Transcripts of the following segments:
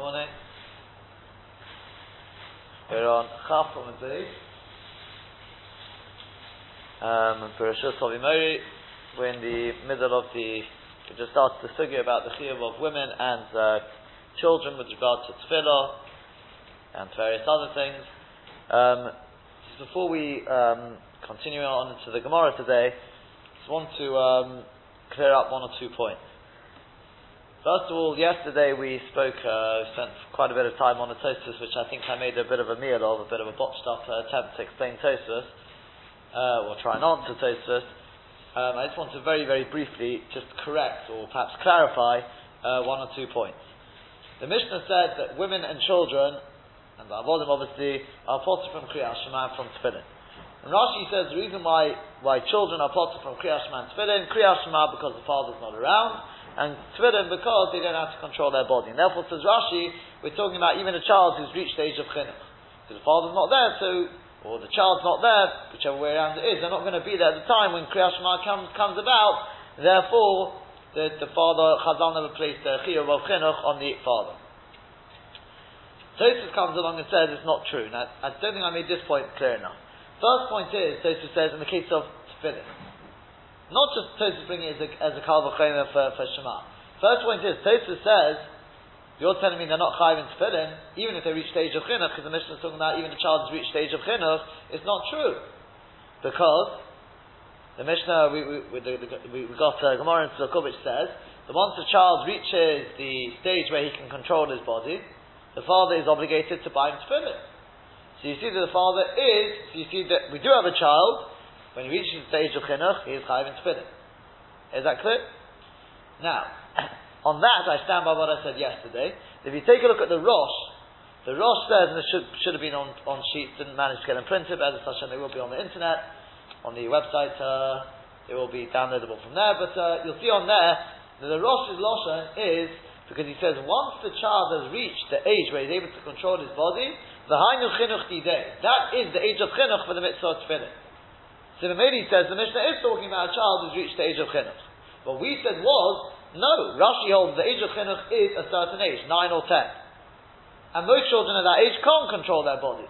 morning. We're on Chaf on the day. Um. We're in the middle of the. We just started the sugya about the chiyuv of women and uh, children with regard to tefillah and various other things. Um, just before we um, continue on to the Gemara today, I just want to um, clear up one or two points. First of all, yesterday we spoke, uh, spent quite a bit of time on the Tosfos, which I think I made a bit of a meal of, a bit of a botched up uh, attempt to explain Tosfos, uh, or try and answer Tosfos. Um, I just want to very, very briefly just correct or perhaps clarify uh, one or two points. The Mishnah said that women and children, and the Avodim obviously, are potter from Kriyat Shema from Tefillin. And Rashi says the reason why, why children are potter from Kriyat Shema and Tefillin, Kriyat Shema because the father's not around, and tefillin because they don't have to control their body. And therefore, says Rashi, we're talking about even a child who's reached the age of chinuch. So the father's not there, so or the child's not there, whichever way around it is, they're not going to be there at the time when Kriyat Shema comes, comes about. Therefore, the, the father, Chazal never placed the chiyuv of chinuch on the father. Tosfos comes along and says it's not true. Now, I don't think I made this point clear enough. First point is, Tosfos says in the case of tefillin, not just Tosfos bringing it as a, as a for, for Shema. First point is, Tosfos says, you're telling me they're not chayiv in tefillin, even if they reach stage of chinuch, because the Mishnah is talking about even a child has reached stage of chinuch, it's not true. Because the Mishnah, we, we, we, we, got uh, Gemara in Tzukov, which says, that once a child reaches the stage where he can control his body, the father is obligated to buy him tefillin. So you see that the father is, so you see that we do have a child, when he reaches the stage of chinuch, he is chayiv in tefillin. Is that clear? Now, on that I stand by what I said yesterday. If you take a look at the Rosh, the Rosh says, and it should, should have been on, on sheets, didn't manage to get them printed, but as and they will be on the internet, on the website, uh, they will be downloadable from there, but uh, you'll see on there that the Rosh's Losha is, because he says, once the child has reached the age where he's able to control his body, the Hainu Chinuch That is the age of Chinuch for the mitzvah Tefillin. So the Medi says the Mishnah is talking about a child who's reached the age of chinuch. What we said was, no, Rashi holds the age of chinuch is a certain age, 9 or 10. And most children at that age can't control their bodies.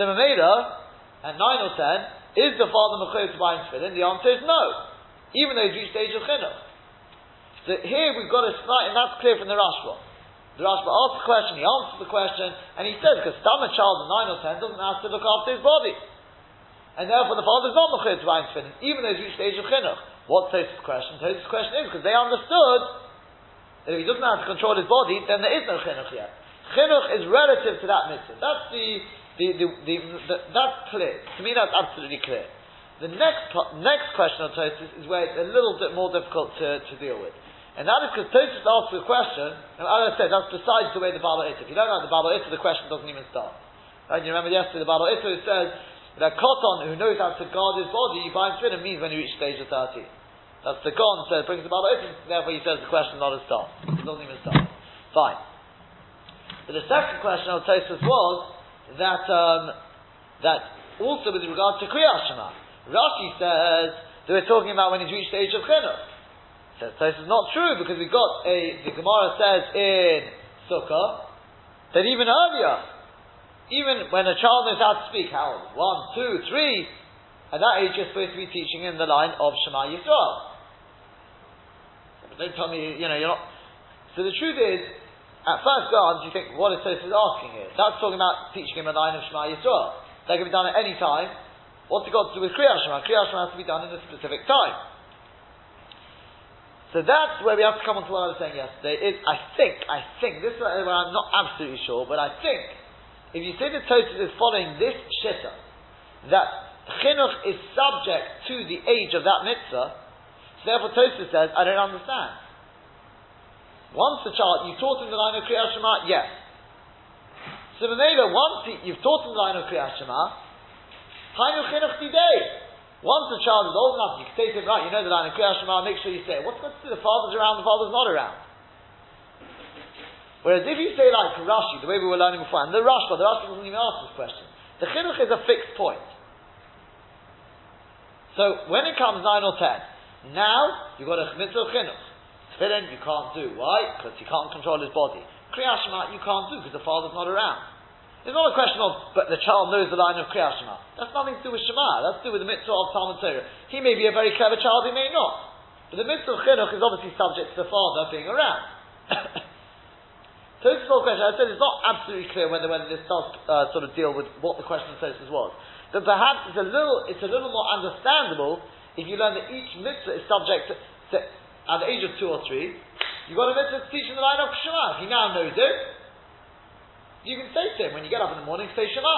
So at 9 or 10, is the father mechayiv to buy him tefillin? The answer is no. Even though he's reached the age of chinuch. So here we've got a slight, and that's clear from the Rashba. The Rashba asks the question, he answers the question, and he says, because some a child of 9 or 10 doesn't have to look after his body and therefore the father is not mechir to buy tefillin, even though he's reached the age of chinuch. What's Tosfos' question? Tosfos' question is because they understood that if he doesn't have to control his body, then there is no chinuch yet. Chinuch is relative to that mitzvah. That's the, the, the, the, the that's clear. To me, that's absolutely clear. The next next question on Tosfos is where it's a little bit more difficult to, to deal with. And that is because Tosfos asks a question, and as I said, that's besides the way the Baba is. If you don't know the Baba is the question doesn't even start. Right? You remember yesterday the Baba says, that Koton, who knows how to guard his body, by tefillin means when you reach stage of 30. That's the Gaon, so it brings the Bible open, therefore he says the question not a start. It doesn't even start. Fine. But the second question of Tosfos was that, um, that also with regard to Kriyat Shema, Rashi says that we're talking about when he's reached the age of Chinuch. Says Tosfos not true because we got a, the Gemara says in Sukkah that even earlier even when a child knows how to speak, how? One, two, three. At that age, you're supposed to be teaching in the line of Shema Yisrael. Don't tell me, you know, you're not. So the truth is, at first glance, you think, what is Tosfos asking here? That's talking about teaching him a line of Shema Yisrael. That can be done at any time. What's it got to do with Kriyat Shema? Kriyat Shema has to be done in a specific time. So that's where we have to come on to what I was saying yesterday. Is I think, I think, this is where I'm not absolutely sure, but I think if you say the Tosfos is following this shitta, that chinuch is subject to the age of that mitzvah, so therefore Tosfos says, I don't understand. Once the child, you taught him the line of Kriyat Shema, yes. So Mamela, once he, you've taught him the line of Kriyat Shema, Hainu chinuch today. Once the child is old enough, you can say to him, right, you know the line of Kriyat Shema, make sure you say it. What's going to do? The father's around, the father's not around. Whereas if you say like Rashi, the way we were learning before, and the Rashba, the Rashba doesn't even ask this question. The chinuch is a fixed point. So when it comes nine or ten, now you've got a mitzvah chinuch. Tefillin you can't do. Why? Because he can't control his body. Kriyat Shema you can't do because the father's not around. It's not a question of, but the child knows the line of Kriyat Shema. That's nothing to do with Shema. That's to do with the mitzvah of Talmud Torah. He may be a very clever child, he may not. But the mitzvah Chinuch is obviously subject to the father being around. so this is question. I said it's not absolutely clear whether, whether this does uh, sort of deal with what the question of Tosfos was. But perhaps it's a little, it's a little more understandable if you learn that each mitzvah is subject to, to at the age of two or three, you've got a mitzvah to teach him the line of Shema. He now knows it, you can say to him when you get up in the morning, say Shema.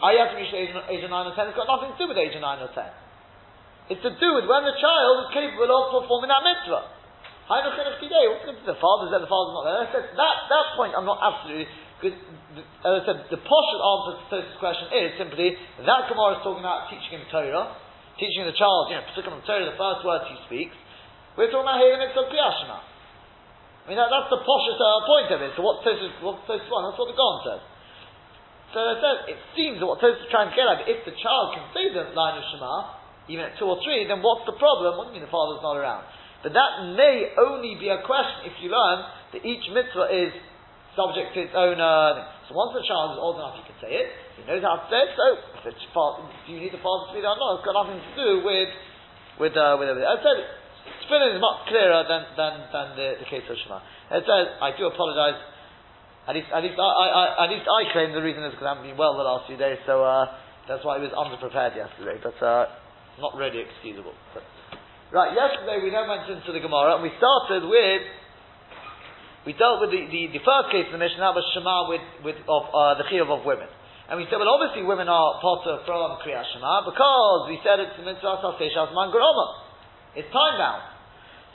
I have to reach age, age of 9 or 10, it's got nothing to do with age of 9 or 10. It's to do with when the child is capable of performing that mitzvah. What's going to? The father's there, the father's not there. Said, that, that point I'm not absolutely, because, as I said, the partial answer to this question is simply, that Gemara is talking about teaching him Torah, teaching the child, you know, particularly Torah, the first words he speaks. We're talking about here the mitzvah of Kriyashma. I mean, that, that's the poshest uh, point of it. So what Tosfos, what Tosfos one? That's what the Gaon says. So it seems that what Tosfos is trying to get at, if the child can say the line of Shema, even at two or three, then what's the problem? What do you mean the father's not around? But that may only be a question if you learn that each mitzvah is subject to its own So once the child is old enough, he can say it. He knows how to say it. So if it's, do you need the father to be there or not? It's got nothing to do with with uh, with everything. I said Tefillin is much clearer than, than, than the, the case of Shema. It says, I do apologize. At least, at least I, I, at least I claim the reason is because I haven't been well the last few days, so uh, that's why I was underprepared yesterday. But uh, not really excusable. But, right, yesterday we then went into the Gemara and we started with we dealt with the, the, the first case of the mission, that was Shema with, with of, uh, the Chiyuv of women. And we said, well, obviously women are potter from Kriyat Shema because we said it's mitzvah Saseshas Mangaroma. It's time bound.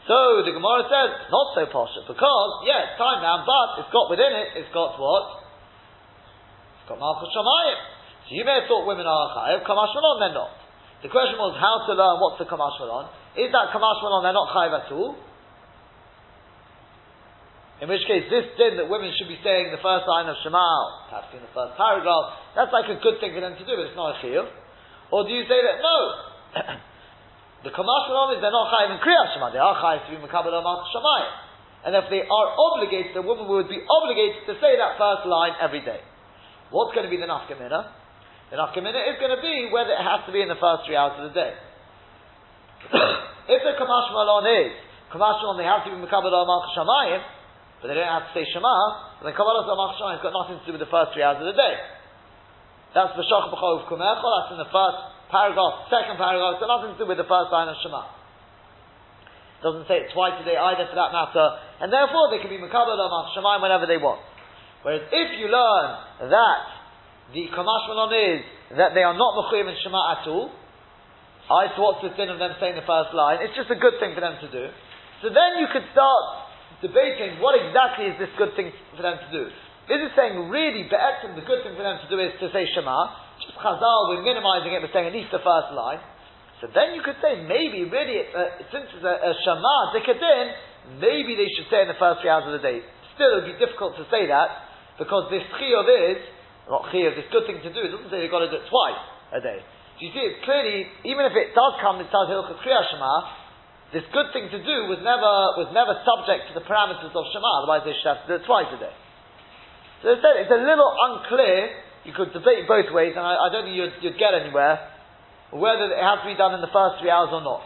So the Gemara says, not so posher, because, yeah, it's time bound, but it's got within it, it's got what? It's got Malchus Shamayim. So you may have thought women are chayiv, Kamash Malon, they're not. The question was how to learn what's the Kamash Malon. Is that Kamash Malon, they're not chayiv at all? In which case, this din that women should be saying the first line of Shema, perhaps in the first paragraph, that's like a good thing for them to do, but it's not a chiyuv. Or do you say that no? The Kamash is they're not chayiv in Kriyat Shema, they are chayiv to be Mekabel Amat Shemayim. And if they are obligated, the woman would be obligated to say that first line every day. What's going to be the nafkamina? The nafkamina is going to be whether it has to be in the first three hours of the day. If the Kamash Malon is, Kamash Malon, they have to be Mekabel Amat Shemayim, but they don't have to say Shema, then Kabbalah Amat Shemayim has got nothing to do with the first three hours of the day. That's the Shach B'chov Kumecha, that's in the first paragraph, second paragraph, it's got nothing to do with the first line of Shema. Doesn't say it twice a day either for that matter, and therefore they can be Makabal or Shema whenever they want. Whereas if you learn that the Kamash Malon is that they are not Mechuyim and Shema at all, I so what's the sin of them saying the first line? It's just a good thing for them to do. So then you could start debating what exactly is this good thing for them to do. Is it saying really be'etzim, the good thing for them to do is to say Shema, just Chazal, we're minimizing it, we're saying at least the first line. So then you could say maybe really, uh, since it's a, a Shema, Zikadin, maybe they should say in the first three hours of the day. Still, it would be difficult to say that, because this Chiyov is, not Chiyov, this good thing to do, it doesn't say they've got to do it twice a day. You see, it's clearly, even if it does come, says Hilchot Kriya Shema, this good thing to do was never, was never subject to the parameters of Shema, otherwise they should have to do it twice a day. So it's a little unclear. You could debate both ways, and I, I don't think you'd, you'd, get anywhere whether it has to be done in the first three hours or not.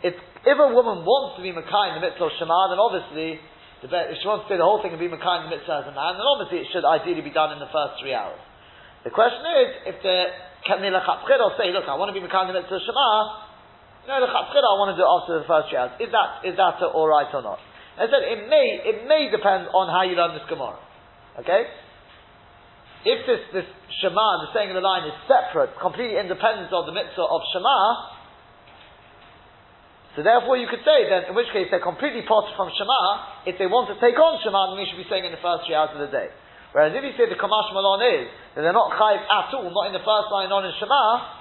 If, if a woman wants to be Makai in the mitzvah of Shema, then obviously, if she wants to do the whole thing and be Makai in the mitzvah as a man, then obviously it should ideally be done in the first three hours. The question is, if the Kamila will say, look, I want to be mitzvah of Shema, no, the Chatchira I want to do it after the first three hours. Is that, is that alright or not? I said, it may, it may depend on how you learn this Gemara. Okay? If this, this Shema, the saying of the line, is separate, completely independent of the mitzvah of Shema, so therefore you could say then, in which case they're completely parted from Shema, if they want to take on Shema, then they should be saying in the first three hours of the day. Whereas if you say the Kamash Malon is, that they're not chayiv at all, not in the first line, not in Shema,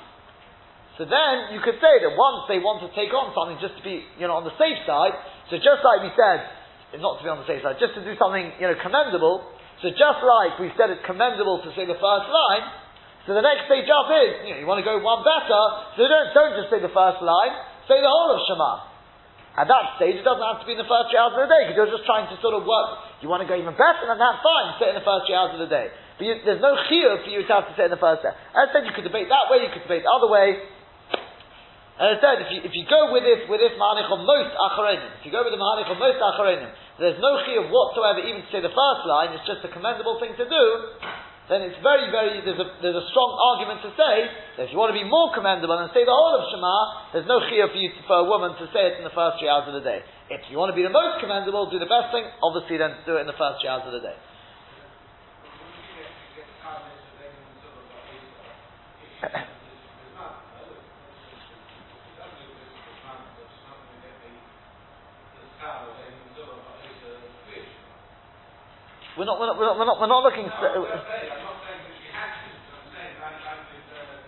so then you could say that once they want to take on something just to be, you know, on the safe side, so just like we said, not to be on the safe side, just to do something, you know, commendable, so just like we said it's commendable to say the first line, so the next stage up is, you know, you want to go one better, so don't, don't just say the first line, say the whole of Shema. At that stage, it doesn't have to be in the first three hours of the day because you're just trying to sort of work. You want to go even better than that, fine, sit in the first three hours of the day. But you, there's no chiyuv for you to have to sit in the first day. As I said, you could debate that way, you could debate the other way. And I said, if you, if you go with this, with this mahanich of most acharonim, if you go with the mahanich of most acharonim, there's no chiyuv whatsoever even to say the first line, it's just a commendable thing to do, then it's very, very, there's a, there's a strong argument to say that if you want to be more commendable and say the whole of Shema, there's no chiyuv for, you, for a woman to say it in the first three hours of the day. If you want to be the most commendable, do the best thing, obviously then do it in the first three hours of the day. We're not, we're not, we're not, we're not, looking.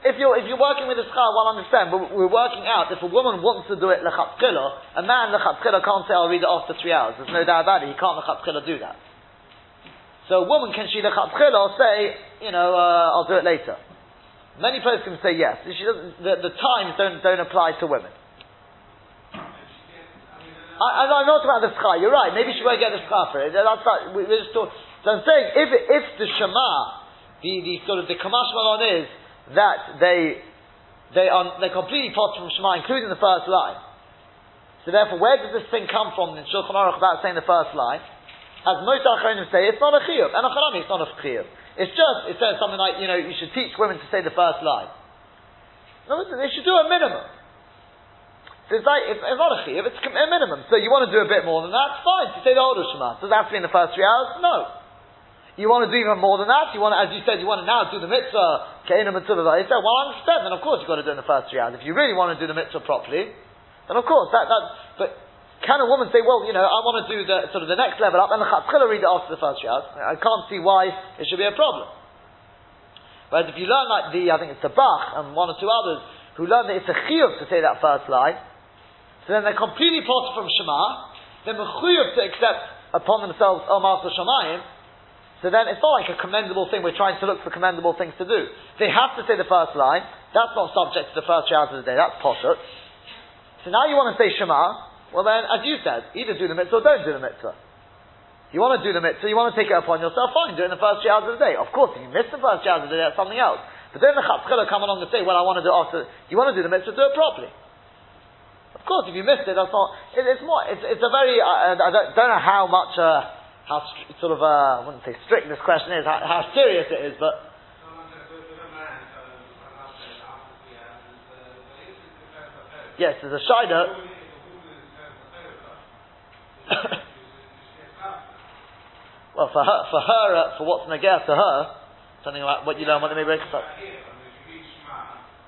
If you're, if you're working with a schar, well, understand, but we're working out, if a woman wants to do it lechatchila, a man lechatchila can't say, I'll read it after three hours. There's no doubt about it. He can't lechatchila do that. So a woman, can she lechatchila say, you know, uh, I'll do it later? Many folks can say yes. She doesn't, the, the times don't, don't apply to women. I, am not about the schar. You're right. Maybe she won't get the schar for it. That's not, we, are just talking. So I'm saying if if the shema, the, the sort of the kamash malon is that they they are they completely pot from shema, including the first line. So therefore, where does this thing come from in Shulchan Aruch about saying the first line? As most Achronim say, it's not a chiyuv, and a it's not a chiyuv. It's just it says something like you know you should teach women to say the first line. No, they should do a minimum. It's like, it's, not a chiv, it's a minimum. So you want to do a bit more than that, fine, to say the whole Shema. Does that have to be in the first three hours? No. You want to do even more than that? You want to, as you said, you want to now do the mitzvah, Ke'ina mitzvah, said, well, I understand, then of course you've got to do it in the first three hours. If you really want to do the mitzvah properly, then of course, that, that, but can a woman say, well, you know, I want to do the, sort of the next level up, and the chatzchila read it after the first three hours? I can't see why it should be a problem. Whereas if you learn like the, I think it's the Bach and one or two others, who learn that it's a chiyuv to say that first line, so then they're completely part from Shema. They're mechuyev to accept upon themselves Omar Shemayim. So then it's not like a commendable thing. We're trying to look for commendable things to do. They have to say the first line. That's not subject to the first hours of the day. That's poshut. So now you want to say Shema. Well then, as you said, either do the mitzvah or don't do the mitzvah. You want to do the mitzvah, you want to take it upon yourself, fine, do it in the first hours of the day. Of course, if you miss the first hours of the day, that's something else. But then the chatzchila come along and say, well, I want to do it after, you want to do the mitzvah, do it properly. Of course, if you missed it, that's not. It, it's more. It's, it's a very. Uh, I don't, don't, know how much. Uh, how sort of. Uh, I wouldn't say strict this question is. How, how serious it is, but. Yes, there's a shida. well, for her, for her, uh, for what's nagaya to her, something like what you learn when they break up.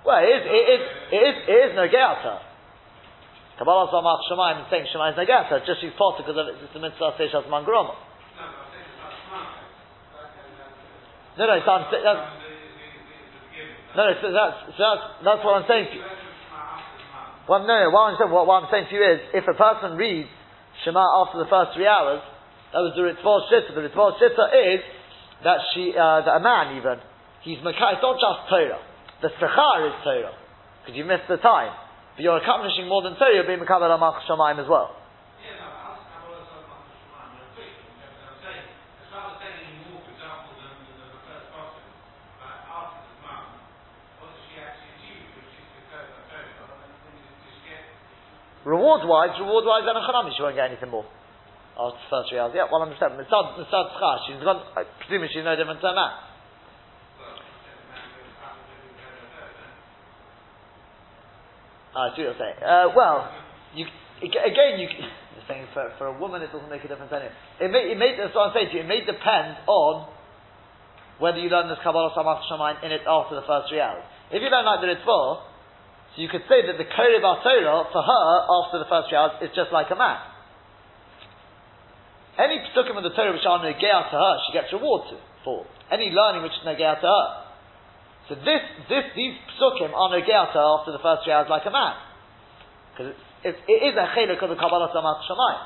Well, it is, it is, it is, it is nagaya to her. Kabbalah Shemaim is saying Shemaim is Nagasa, just she's potter because of it's the mitzvah Seishas Mangroma. No, no, so I'm, that's, no, no, so that's, so that's, that's what I'm saying to you. Well, no, no, what I'm, saying, what, what I'm saying to you is, if a person reads Shema after the first three hours, that was the Ritzvah Shitta. The Ritzvah Shitta is that she, uh, that a man even, he's Makai, it's not just Torah. The Sechar is Torah. Because you missed the time. But you're accomplishing more than Torah, you're being Mekabel Amach Shemaim as well. Reward wise, reward wise, and a Chanami, she won't get anything more. After the first hours. Yeah, 100%. Mitzad, Mitzad Tzcha, she's gone, presumably she's no different to a man. I see what you're saying. Uh, well, you, again, you, you're saying for, for a woman it doesn't make a difference anyway. It may, it may, that's what I'm saying to you, it may depend on whether you learn this Kabbalah Samach Shemain in it after the first three hours. If you don't like the Ritzvah, so you could say that the Kore Torah, for her, after the first three hours, is just like a man. Any psukim of the Torah which are negea to her, she gets reward to, for. Any learning which is negea to her. So this, this, these psukim are negata after the first three hours like a man. Because it's, it is a chelik of the Kabbalah Samat Shamayim.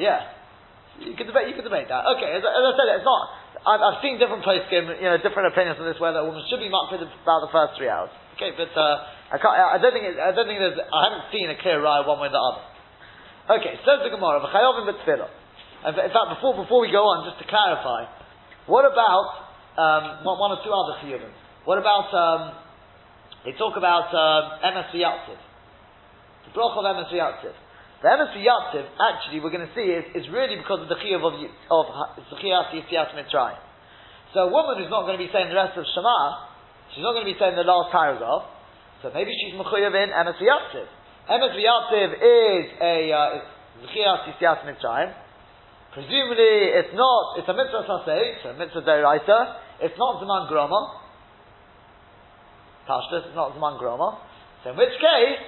Yeah. You could debate, you could debate that. Okay, as, as I said, it's not, I've, I've seen different post you know, different opinions on this, whether a woman should be marked about the first three hours. Okay, but uh, I can't. I don't think. It, I don't think there's. I haven't seen a clear raya one way or the other. Okay, says the Gemara. V'chayovim b'tfilah. In fact, before before we go on, just to clarify, what about um, one, or two other chiyuvim? What about um, they talk about um, emes v'yatziv, the broch of emes v'yatziv. The emes v'yatziv, actually, we're going to see is, is really because of the chiyuv of of zechiyas yitzias. So a woman who's not going to be saying the rest of Shema, she's not going to be saying the last paragraph. So maybe she's mechuyev in emes v'yatziv. Emes v'yatziv is a zechiyas uh, yitzias mitzrayim. Presumably, it's not. It's a mitzvah saseh, it's a mitzvah deraisa. It's not zaman groma. Tashlis is not zaman groma. So in which case,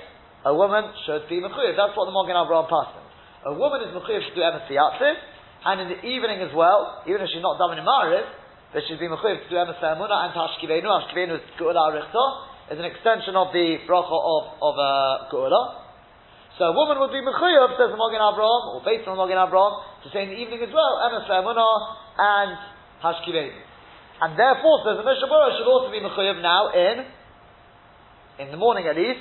a woman should be mechuyev. That's what the Magen Avraham passes. A woman is mechuyev to do emes v'yatziv, and in the evening as well, even if she's not davening mariv, but she's be mechuyev to emes and Hashkivenu. Hashkivenu is geula arichta is an extension of the bracha of, of uh, Geula. So a woman would be mechuyev, says the Magen Avraham, or based on the Magen Avraham, to say in the evening as well, Emes Le'emunah and Hashkivenu. And therefore, says the Mishnah Berurah, should also be mechuyev now in, in the morning at least,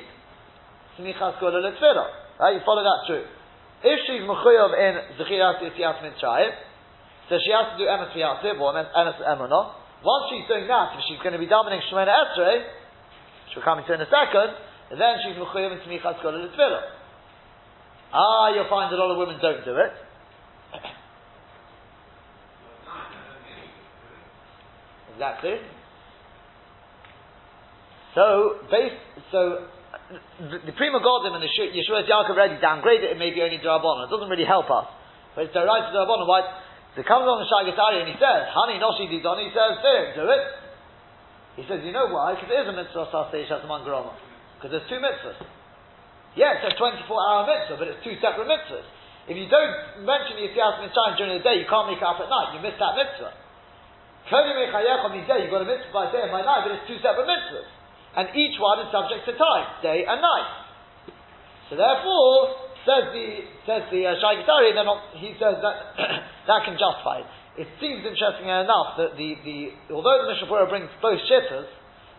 Smichas Geula L'Tfilah. Right, you follow that through. If she's mechuyev in Zechirat Yitzias Mitzrayim, so she has to do Emes V'yatziv, or Emes Emunah, once she's doing that, if she's going to be davening Shemona Esrei, which we're coming to in a second, then she's mechuyev in smichas kol tefillah. Ah, you'll find a lot of women don't do it. exactly. So, based, so the, the Pri Megadim and the Yeshua's Yaakov already downgraded it, maybe only Darabon. It doesn't really help us. But it's the right to Darabon. Why? So comes on the Shai and he says, Honey, Noshi Didon, he says, do it. He says, you know why? Because it is a mitzvah sasei shasman groma. Because there's two mitzvahs. Yeah, it's a 24 hour mitzvah, but it's two separate mitzvahs. If you don't mention the Yitzias Mitzrayim during the day, you can't make it up at night. You miss that mitzvah. You've got a mitzvah by day and by night, but it's two separate mitzvahs. And each one is subject to time, day and night. So therefore, says the says the uh, Shai then he says that that can justify it it seems interesting enough that the, the although the Mishnah brings both shittas,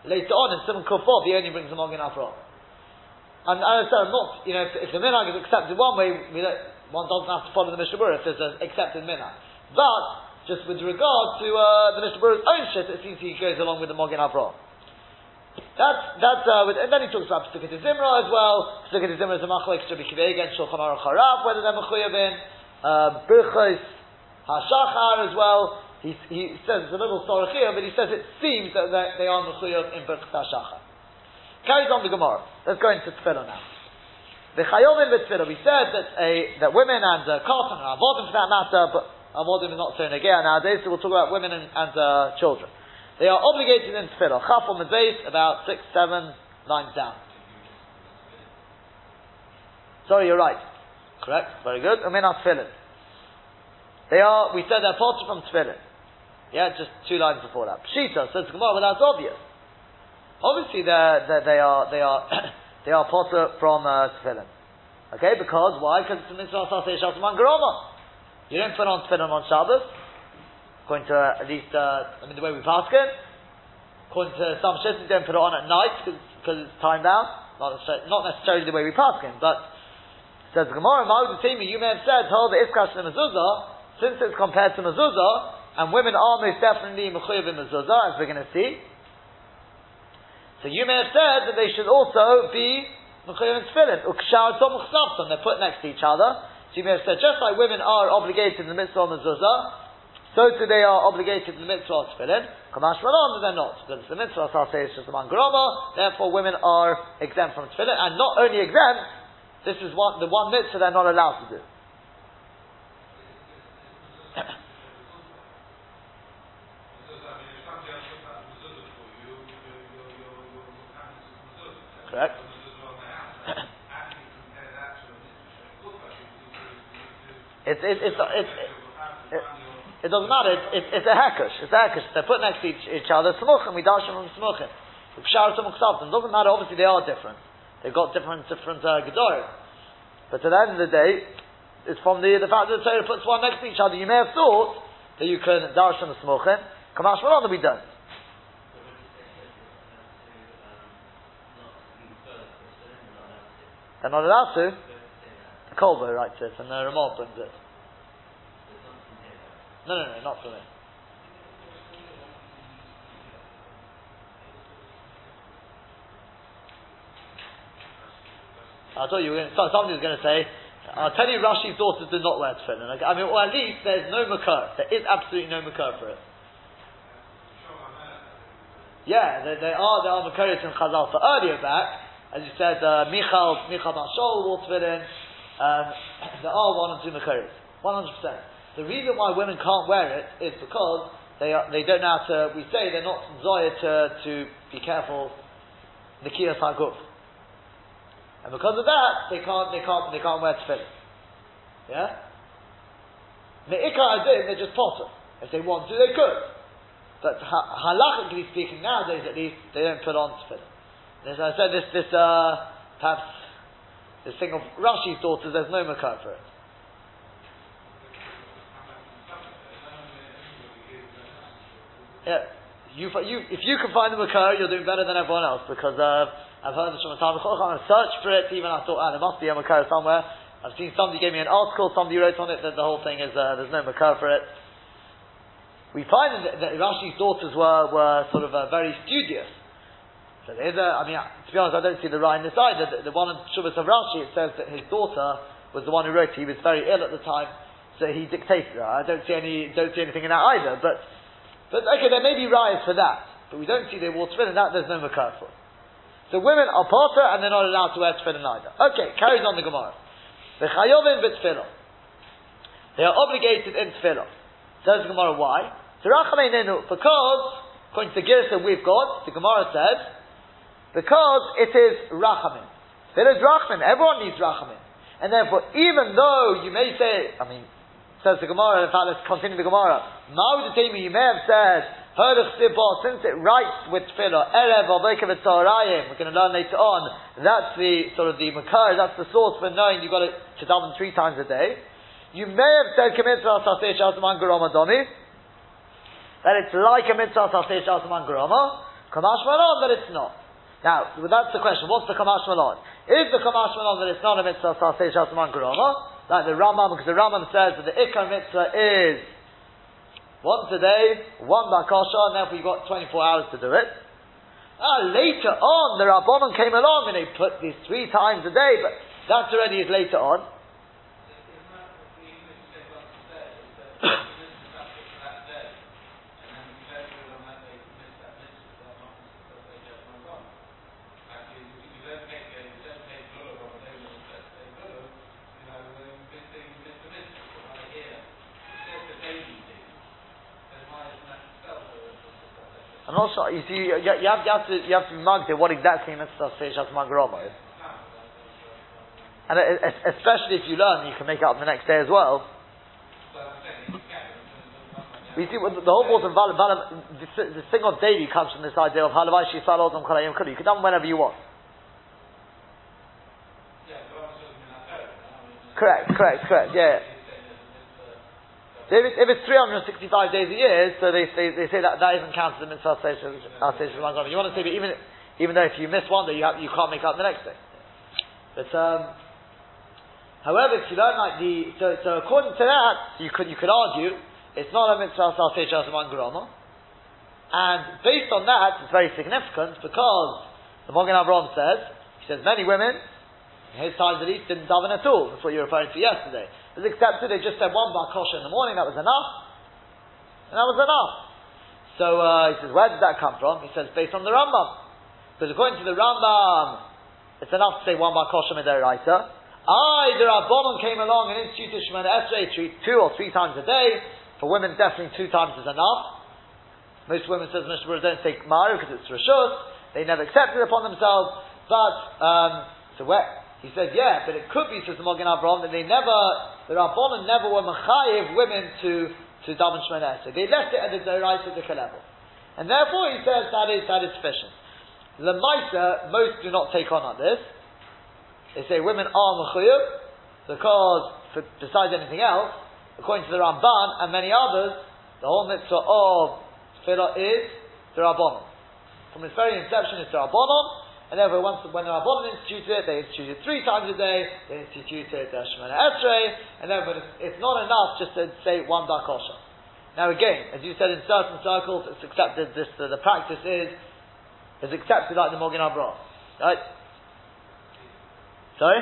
later on in Simon Kufov he only brings the Magen Avraham. And as I said, not, you know, if, if the minhag is accepted one way, one doesn't have to follow the Mishnah if there's an accepted minhag. But, just with regard to uh, the Mishnah own shit, it seems he goes along with the Magen Avraham. That's, that's, uh, with, and then he talks about Pesukah Zimra as well. Pesukah Zimra is a machlek to be against Shulchan Aruch Harav, whether they're mechuyev in. Uh, Birchos, Hashachar as well. He, he says it's a little sorry here, but he says it seems that they are mechuyev in Birkat Hashachar. Carries on the Gemara. Let's go into Tefillah now. The Chayovim B'Tefillah, we said that a, that women and uh, Katan and Avodim for that matter, but Avodim is not so negaya nowadays, so we'll talk about women and, and uh, children. They are obligated in Tefillah. Chaf on the base, about six, seven lines down. Sorry, you're right. Correct? Very good. Umin Tefillah. They are, we said they're potter from tefillin. Yeah, just two lines before that. Pshita says Gemara, well that's obvious. Obviously they're, they're, they are, they are, they are potter from uh, tefillin. Okay, because why? Because it's a mitzvah. You don't put on tefillin on Shabbos, according to at least, uh, I mean the way we pass it. According to some shit, you don't put it on at night because it's time down. Not necessarily, not necessarily the way we pass it, but says Gemara, you may have said, hold the iskash and mezuzah, since it's compared to mezuzah, and women are most definitely mechuyev in mezuzah, as we're going to see. So you may have said that they should also be mechuyev in tefillin. They're put next to each other. So you may have said, just like women are obligated in the mitzvah of mezuzah, so too they are obligated in the mitzvah of tefillin. Kamash malon, they're not. Because the mitzvah of is just among therefore women are exempt from tefillin, and not only exempt, this is one, the one mitzvah they're not allowed to do. Correct? It's, it's, it's, it's, it, it doesn't matter. It's, it's, a hackish. It's a. They're put next to each, each other. Smuchim, we dash from smuchim. Pshar to It doesn't matter. Obviously, they are different. They've got different, different uh, gedorim. But at the end of the day, it's from the, the fact that the Torah puts one next to each other. You may have thought that you can dash them smuchim. Kamash Malon, we don't. they're not allowed to. The Kolbo writes it, and the Ramon brings it. No, no, no, not for it. I thought you were going to, somebody was going to say, I'll tell you Rashi's daughters do not wear tefillin. I mean, or at least there's no makar. There is absolutely no makar for it. Yeah, they, they are, there are makaris in Chazal. So earlier back, as you said, uh, Michal, Michal Mashol wore tefillin. Um, there are one and two makaris. 100%. The reason why women can't wear it is because they are, they don't know how to, we say they're not zoya to, to be careful, Nikiyas HaGuf. And because of that, they can't, they can't, they can't wear tefillin. Yeah? Me'ikar adin, they're just potter. If they want to, they could. But ha- halachically speaking, nowadays at least, they don't put on tefillin. As I said, this, this, uh, perhaps, this thing of Rashi's daughters, there's no makar for it. Yeah. You, you, if you can find the makar, you're doing better than everyone else because uh, I've heard this from a time. I searched for it, even I thought, ah, there must be a Makar somewhere. I've seen somebody gave me an article, somebody wrote on it that the whole thing is, uh, there's no Makar for it. We find that, that Rashi's daughters were, were sort of uh, very studious. So a, I mean, to be honest, I don't see the right in this either. The, the one in Shubas of Rashi, it says that his daughter was the one who wrote it. He was very ill at the time, so he dictated her. I don't see any, don't see anything in that either. But, but okay, there may be riots for that, but we don't see they wore tefillin. That there's no makar for. So women are potter and they're not allowed to wear tefillin either. Okay, carries on the Gemara. The chayovin b'tefillah. They are obligated in tefillah. Says the Gemara, why? Because, according to the Girsa we've got, the Gemara says, because it is rachamin. There is rachamin. Everyone needs rachamin. And therefore, even though you may say, I mean, says the Gemara, in fact, let's continue the Gemara. You may have said, since it writes with tefillah, Erev Aveka V'Tzarayim, we're going to learn later on, that's the, sort of the makar, that's the source for knowing you've got to, to daven three times a day. You may have said, Kemitzvah Saseh Shasaman Garama Domi, that it's like a Mitzvah Saseh Shasaman Garama, Kamash Malon, that it's not. Now, that's the question, what's the Kamash Malon? Is the Kamash Malon that it's not a Mitzvah Saseh Shasaman Garama? Like the Rambam, because the Rambam says that the Ikar Mitzvah is once a day, one bakasha, and therefore you've got 24 hours to do it. Ah, later on, the Rabbanon came along and they put these three times a day, but that already is later on. I'm not sure. You see, you, you, have, you have to you have to be what exactly mitzvah says Shatman Garoma. And especially if you learn, you can make it up the next day as well. We see the whole point of Valam, Valam the, the thing of daily comes from this idea of Halavai Shifal Odom Kalayim Kulu. You can do whenever you want. Correct, correct, correct. Yeah. So if, if, it's 365 days a year, so they, they, they say that that isn't counted as a mitzvah station. You want to say, but even, even though if you miss one day, you, have, you can't make up the next day. But, um, however, if you don't like the, so, so according to that, you could, you could argue, it's not a mitzvah station as a mangarama. And based on that, it's very significant because the Mogen Avram says, he says many women, in his times at least, didn't daven at all. That's what you were referring to yesterday was accepted. They just said one bakasha in the morning. That was enough, and that was enough. So uh, he says, where did that come from? He says, based on the Rambam, because according to the Rambam, it's enough to say one bakasha midiraita. I, the Rabbanon came along and instituted Shemana Esrei two or three times a day. For women, definitely two times is enough. Most women, says Mishnah don't take Maru because it's Rishus. They never accepted it upon themselves. But, um, so where, he says, yeah, but it could be, says the Mogen Avraham, that they never, the Rabbanon never were mechayiv women to, to daven Shemona They left it at the Doraisa the level. And therefore he says that is, that is sufficient. The Maisa, most do not take on on this. They say women are mechayiv, because, for, besides anything else, according to the Ramban and many others, the whole mitzvah of tefillah is the Rabbanon. From its very inception, it's the Rabbanon, and therefore once when the Rabbanon instituted it, they instituted it three times a day, they instituted uh, Shemana Esrei, and therefore it's, not enough just to say one bakasha. Now again, as you said in certain circles, it's accepted, this, uh, the practice is, is accepted like the Mogen Avraham. Right? Sorry?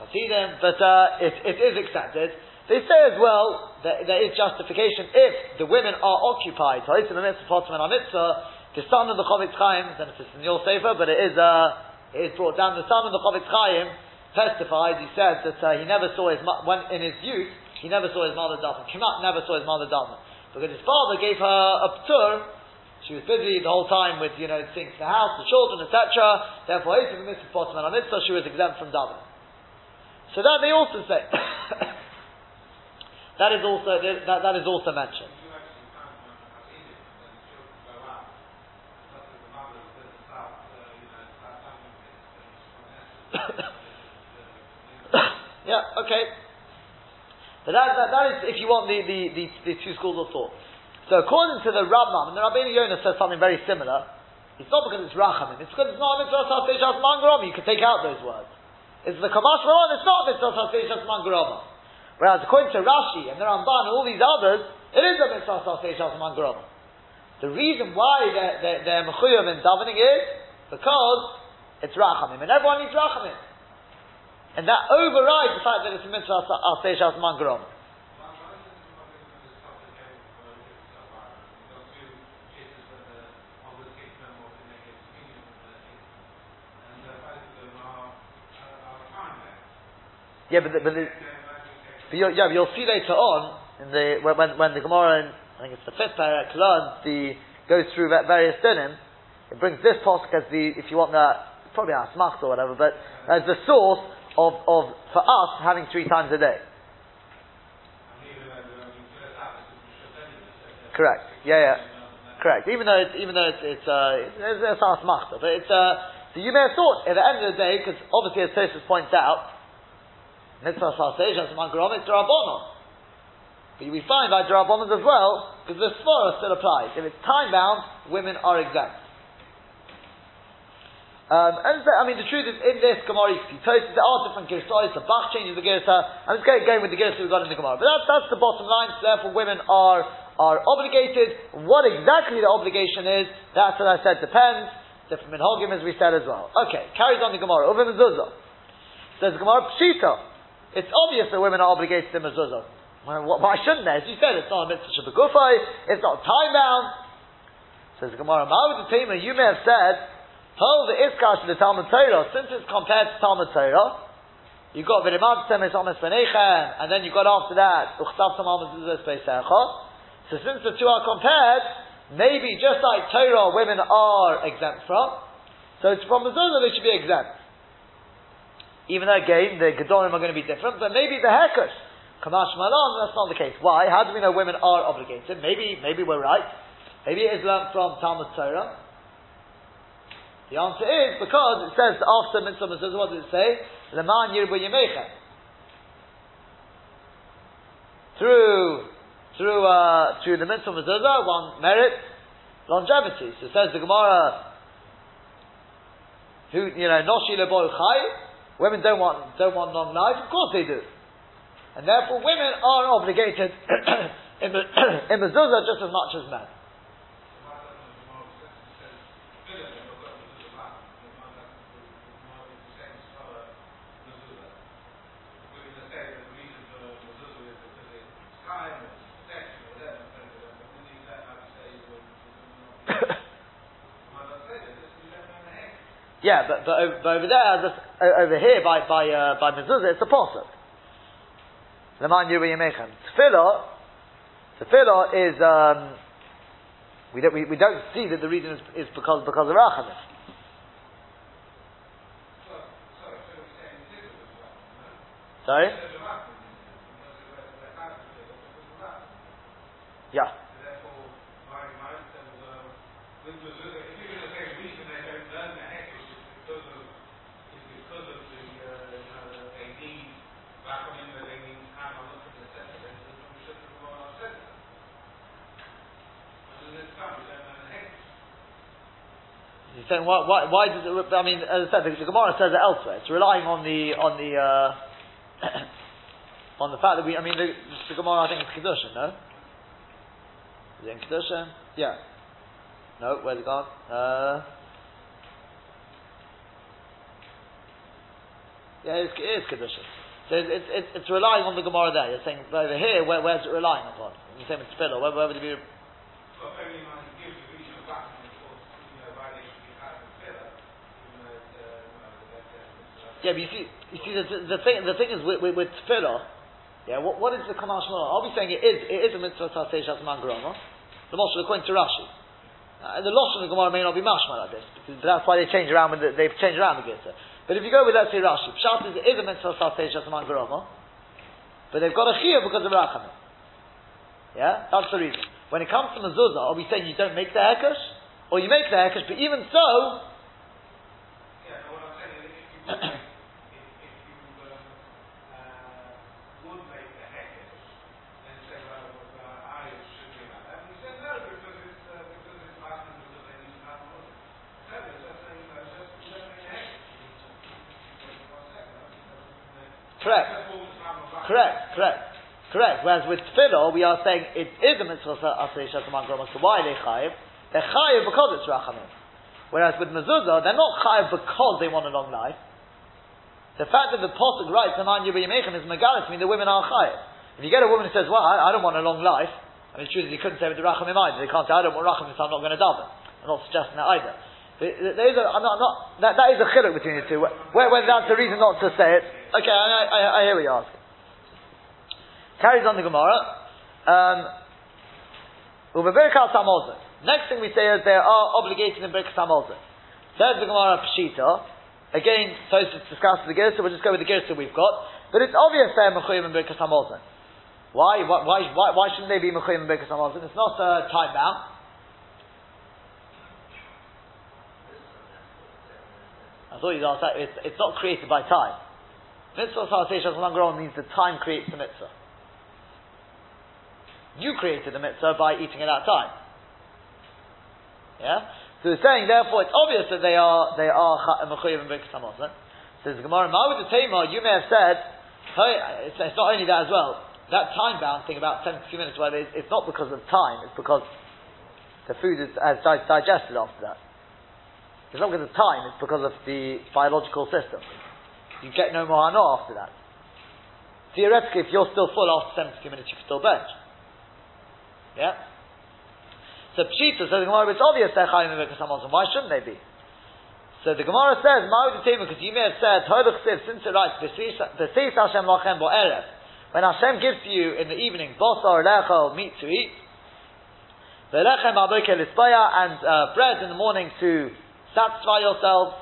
Hasidim, but uh, it, it is accepted. They say as well that there is justification if the women are occupied. So the mitzvah, the son of the Chofetz Chaim, then it's in your sefer, but it is, uh, it is brought down. The son of the Chofetz Chaim testified. He said that uh, he never saw his when in his youth he never saw his mother daven. Kemat never saw his mother daven because his father gave her a ptur. She was busy the whole time with you know things in the house, the children, etc. Therefore, the mitzvah, potem and mitzvah, she was exempt from daven. So that they also say. That is also that, that is also mentioned. yeah, okay. But that, that, that is if you want the, the, the, the, two schools of thought. So according to the Rambam, and the Rabbeinu Yonah says something very similar. It's not because it's Rachamim, it's because it's not a mitzvah sasejas mangarom. You can take out those words. It's the Kamash Maron, it's not a mitzvah sasejas mangarom. Whereas according to Rashi and the Ramban and all these others, it is a mitzvah among Groma. The reason why they're, they're, they're in davening is because it's rachamim, and everyone needs rachamim. And that overrides the fact that it's a mitzvah salvation among Groma. Yeah, but the, but the, but you'll, yeah, you'll see later on in the when when the Gemara, in, I think it's the fifth parak, learns the goes through various dinim. It brings this posuk as the if you want that probably asmach or whatever, but as the source of, of for us having three times a day. Correct. Yeah, yeah. Correct. Even though it's, even though it's it's uh, it's, asmachta, but it's uh, so you may have thought at the end of the day, because obviously as Tosfos points out, mitzvah salsation is mangarom, it's drabonon. But we find by drabonon as well, because the svara still applies. If it's time bound, women are exempt. Um, and so, I mean, the truth is, in this Gemara, you there are different girsahs, the Bach changes the girsah, I'm just going, going with the girsah we've got in the Gemara. But that's, that's the bottom line, so therefore women are, are obligated. What exactly the obligation is, that's what I said, depends. Different minhagim, as we said as well. Okay, carries on the Gemara, over mezuzah. Says the Gemara, pshita. It's obvious that women are obligated to mezuzah. Why shouldn't they? As you said, it's not a mitzvah shabakufay, it's not time bound. Says the Gemara, Ma'ud you may have said, Hold the iskash the Talmud Torah, since it's compared to Talmud Torah, you got V'rimad Temes Omes Benechem, and then you got after that, Uchtav Tamam So since the two are compared, maybe just like Torah women are exempt from, so it's from the Zuzah they should be exempt. Even though again the Gedolim are going to be different, but maybe the Hekesh, Kamash Malon, that's not the case. Why? How do we know women are obligated? Maybe, maybe we're right. Maybe it is learned from Talmud Torah. The answer is because it says after Mitzvah Mitzvah, what does it say? Leman Yirbu Yemechem. Through, through, uh, through the Mitzvah Mitzvah, one merit longevity. So it says the Gemara, who, you know, Noshi Leboy Chai, Women don't want, don't want long life? Of course they do. And therefore women are obligated in, in mezuzah just as much as men. Yeah, but, but, over, but over there, over here by by uh, by mezuzah, it's a pasuk. Leman Yuri Yemechem. Tefillah, tefillah is um, we don't we, we don't see that the reason is, is because because of rachamim. Sorry. He's saying why, why, why does it? I mean, as I said, the, the Gemara says it elsewhere. It's relying on the on the uh, on the fact that we. I mean, the, the Gemara I think it's kedusha, no? Is it in kedusha? Yeah. No, where's it gone? Uh, yeah, it's, it is kedusha. So it's, it's, it's, relying on the Gemara there. You're saying over here, where, where's it relying upon? The same with Tefillah. Where, where would it be? Yeah, but you see, you see the, the thing. The thing is with, with, with tefillah. Yeah, what, what is the kamash I'll be saying it is it is a mitzvah tasei shasman groma. The moshe according to Rashi. Uh, the loss of the Gemara may not be mashma like this, because that's why they change around with the, they've changed around the Gitzah. But if you go with let's say Rashi, Pshat is, it is a mitzvah tasei shasman groma, but they've got a chiyah because of Rachamim. Yeah, that's the reason. When it comes to mezuzah, are we saying you don't make the hekesh, or you make the hekesh, but even so. Yeah, Correct. Correct, correct. Correct. Whereas with tefillah, we are saying it is a mitzvah asay shataman groma. So why they chayiv? They're chayiv because it's rachamim. Whereas with mezuzah, they're not chayiv because they want a long life. The fact that the posuk writes "Aman Yibiyimechem" is megalis. Mean, the women are chayiv. If you get a woman who says, "Well, I, I don't want a long life," I mean, truly, you couldn't say with the rachamim either. They can't say, "I don't want rachamim, so I'm not going to daven." I'm not suggesting that either. There is a, I'm not, I'm not, that, that is a chiluk between the two. Whether that's the reason not to say it, okay, I, I, I hear what you're asking. Carries on the Gemara. Um, Next thing we say is they are obligated in Birkas Hamazon. Says the Gemara Pshita. Again, Tosfos discussed the Girsa, we'll just go with the Girsa we've got. But it's obvious they're Mechuyim in Birkas Hamazon. Why, why, why, why shouldn't they be Mechuyim in Birkas Hamazon? It's not uh, time bound. I thought you'd ask that. It's, it's not created by time. Mitzvah Salatei means the time creates the mitzvah. You created the mitzvah by eating at that time. Yeah? So it's saying, therefore, it's obvious that they are they are mechuyev and birkas hamazon. Says the Gemara, Ma'ud you may have said, it's, not only that as well. That time bound thing about 72 minutes, well, it's, it's not because of time, it's because the food is, has digested after that. It's not because of time, it's because of the biological system. You get no more hana after that. Theoretically, if you're still full after 72 minutes, you can still bench. Yeah? So Pshita says the Gemara, it's obvious they're chayim why shouldn't they be? So the Gemara says, because you may have said, since it writes, Hashem lachem erev. When Hashem gives to you in the evening, bosar lechel, meat to eat, velechem and uh, bread in the morning to satisfy yourselves.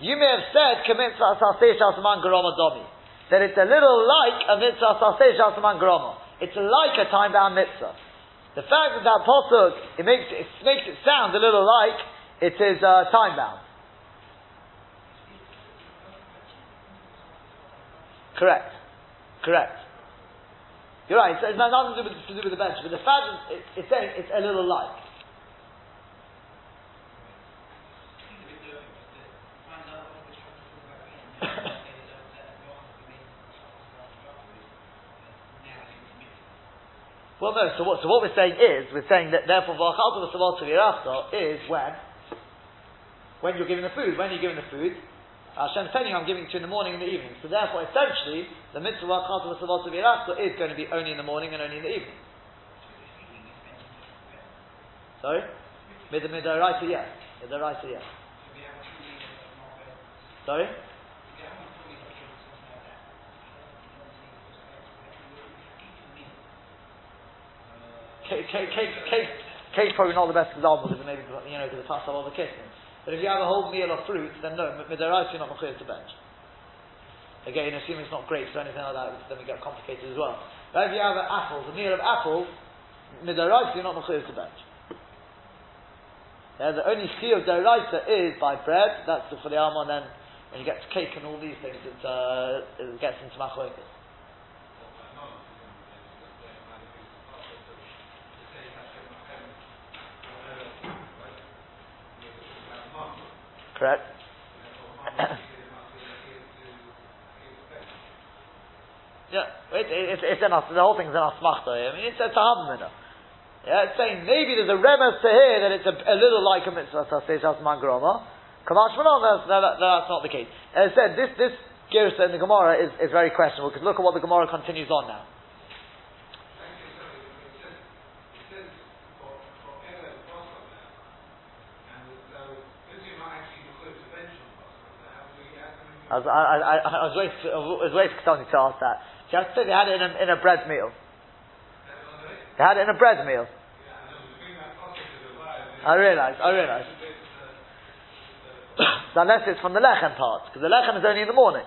You may have said, Kamitzvah Saseh Shasaman Garoma Domi. That it's a little like a mitzvah Saseh Shasaman Garoma. It's like a time bound mitzvah. The fact that that posuk, it makes it, makes it sound a little like it is uh, time bound. Correct. Correct. You're right. It's, it's nothing to do, with, to do with the bench, but the fact that it, it's saying it's a little like. Well, no. So what? So what we're saying is, we're saying that therefore v'achalta v'saval is when, when you're giving the food. When you're giving the food, Hashem's telling you, I'm giving it to you in the morning and the evening. So therefore, essentially, the mitzvah v'achalta v'saval is going to be only in the morning and only in the evening. Sorry, mid midoraita yes, midoraita yes. Sorry. Cake, probably not the best example because maybe you know because the pasta of the kissing. But if you have a whole meal of fruit, then no, midarais you're not machir to bench. Again, assuming it's not grapes or anything like that, then we get complicated as well. But if you have apples, a meal of apples, midarais you're not machir to bench. Yeah, the only ski of deraisa is by bread. That's the the almond. Then when you get to cake and all these things, it, uh, it gets into machoikas. Correct. yeah, it, it, it's it's in us, the whole thing's in us I mean, it's a tahabmina. Yeah, it's saying maybe there's a remes to hear that it's a, a little like a mitzvah saseh shasman groma. Kamash that's, that, that's not the case. As I said, this, this Girsa in the Gemara is, is very questionable because look at what the Gemara continues on now. I was, I, I, I was waiting, I was waiting for to ask that. Has to say they had it in a, in a bread meal. They had it in a bread meal. I realise, I realise. so unless it's from the lechem part, because the lechem is only in the morning.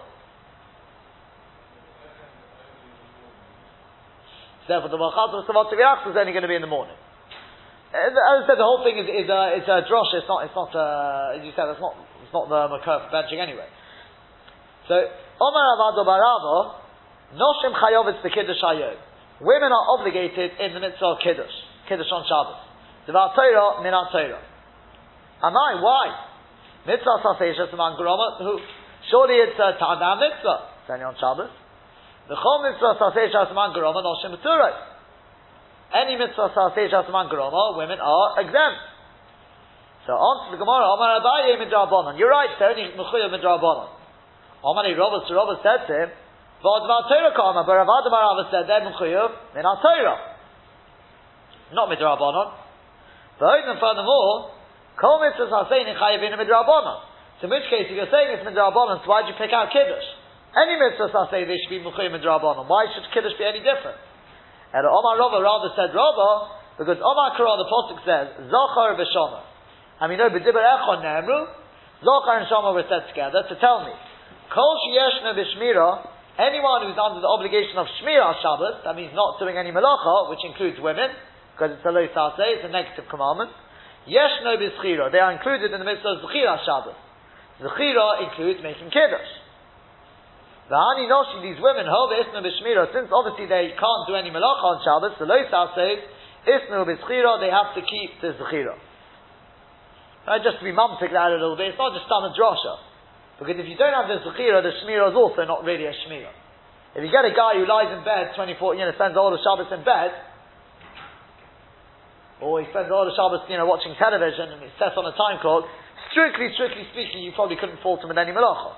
Therefore, the Machat of Savat is only going to be in the morning. As I said, the whole thing is, is a, it's a drosh, it's not, it's not, uh, as you said, it's not, it's not the Makar for benching anyway. So, Omar Avado Baravo, Noshim Chayovetz the Kiddush Hayom. Women are obligated in the mitzvah of Kiddush, Kiddush on Shabbos. Devar Torah, Minat Torah. Am I? Why? Mitzvah Sasesha Saman Groma, who, surely it's a Ta'adam mitzvah, it's on Shabbos. The Chol mitzvah Sasesha Saman Groma, Noshim B'Turah. Any mitzvah Sasesha Saman Groma, women are exempt. So to the Gemara, Omar Abaye Midrabanon. You're right, they're only Mechuyev Midrabanon. Omani Robert, Robert said to him, V'odvar Torah kama, but Rav Adamar Rava said, they're Mechuyuv, they're not Torah. Not Midrabanon. But even furthermore, Kol mitzvahs in Chayavin Midrabanon. So in which case, if you're saying it's Midrabanon, so why'd you pick out Kiddush? Any mitzvahs saying they should be Mechuyuv Midrabanon. Why should Kiddush be any different? And Omar Rava rather said Rava, because Omar Korah, the Pasuk says, Zochar v'shomer. I mean, no, b'dibber echon ne'emru, Zochar and Shomer were said together to tell me Kol sheyeshna b'shmira, anyone who's under the obligation of shmira Shabbos, that means not doing any malacha, which includes women, because it's a lo it's a negative commandment. Yeshno b'schira, they are included in the midst of zechira Shabbos. Zechira includes making kiddush. The hani noshi, these women, hove isnu b'shmira, since obviously they can't do any malacha on Shabbos, the lo says, isnu b'schira, they have to keep the zechira. Right, just to be mumtic that a little bit, it's not just done a drosha. Because if you don't have the Zechira, the Shmira is also not really a Shmira. If you get a guy who lies in bed 24, you know, spends all the Shabbos in bed, or he spends all the Shabbos, you know, watching television and he sets on a time clock, strictly, strictly speaking, you probably couldn't fault him with any malacha.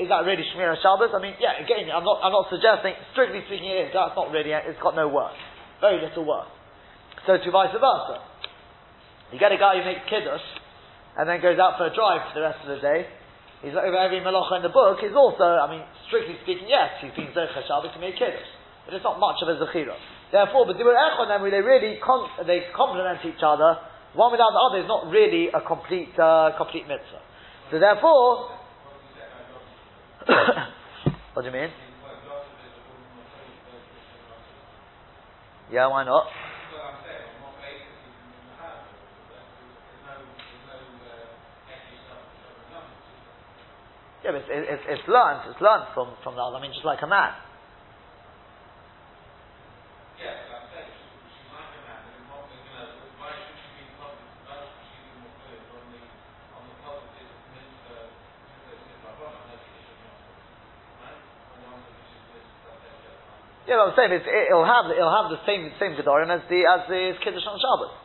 Is that really Shmira Shabbos? I mean, yeah, again, I'm not, I'm not suggesting, strictly speaking it is, that's not really, it's got no worth. Very little worth. So to vice versa. You get a guy who makes kiddush, and then goes out for a drive for the rest of the day, He's over every malacha in the book is also, I mean, strictly speaking, yes, he's been Zercha Shabbos to make Kiddush. But it's not much of a Zechira. Therefore, but Echon, then, they really con- they complement each other. One without the other is not really a complete, uh, complete mitzvah. So therefore, what do you mean? Yeah, why not? Yeah, but it's, it's, it's learned. It's learned from, from the other. I mean, just like a man. Yeah, I said it matter that the whole policy should be public but I'm saying it's, it'll have it'll have the same same gedorim as the as the kiddush on Shabbos.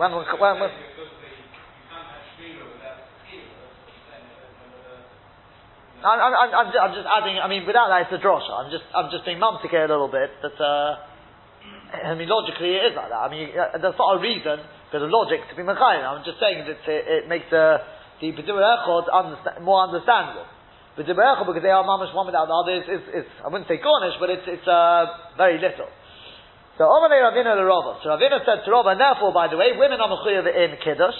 When, when, when, I'm, I'm, I'm, I'm, just adding. I mean, without that, it's a drosha. I'm just, I'm just being mumtic a little bit. That, uh, I mean, logically, it is like that. I mean, uh, that's not a reason, because of logic to be mechayim. I'm just saying that it, it makes the the b'dur echod understand, more understandable. B'dur echod, because they are mamish one without the other, is, is, is I wouldn't say garnish, but it's it's uh, very little. So Omalei Ravina the Rava. So Ravina said to Rava, and therefore, by the way, women are mechuyev in kiddush.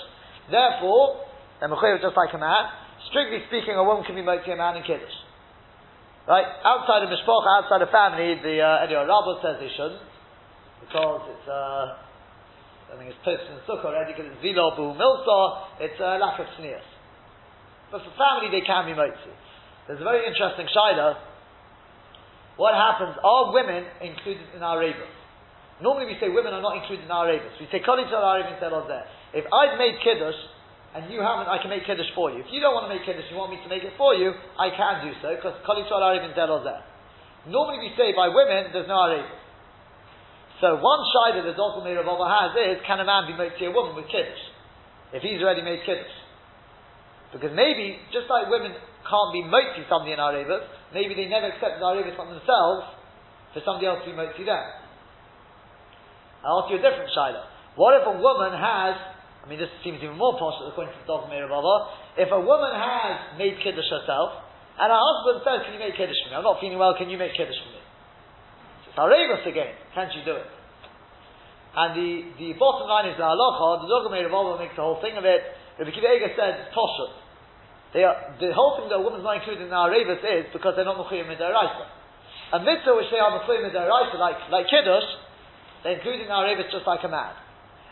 Therefore, they're mechuyev just like a man. Strictly speaking, a woman can be moti a man in kiddush. Right? Outside of mishpocha, outside of family, the uh, anyway, Rava says they shouldn't because it's. Uh, I think it's posted in Sukkah already because it's zilo milsa. It's a lack of sneers. But for family, they can be moti. There's a very interesting shaila. What happens? Are women included in our rebus? Normally we say women are not included in our Avis. We say Tzal Arevin said on there. If I've made Kiddush, and you haven't, I can make Kiddush for you. If you don't want to make Kiddush, you want me to make it for you, I can do so, because Tzal Arevin said on there. Normally we say by women, there's no Arevin. So one shayla that also made Rav has is, can a man be made to a woman with Kiddush? If he's already made Kiddush. Because maybe, just like women can't be moti somebody in Arevas, maybe they never accepted Arevas from themselves for somebody else to be moti them. I'll ask you a different shaila. What if a woman has, I mean this seems even more possible according to the dog Meir if a woman has made Kiddush herself, and her husband says, can you make Kiddush for me? I'm not feeling well, can you make Kiddush for me? It's Arevas again, can't you do it? And the, the bottom line is the halacha, the dog Meir makes the whole thing of it, Rabbi Kiva Eiger said, Toshut. They are, the whole thing that a woman's not included in our Revis is because they're not Mechuyim Midaraisa. A mitzvah which they are Mechuyim Midaraisa, like, like Kiddush, they're included in our Revis just like a man.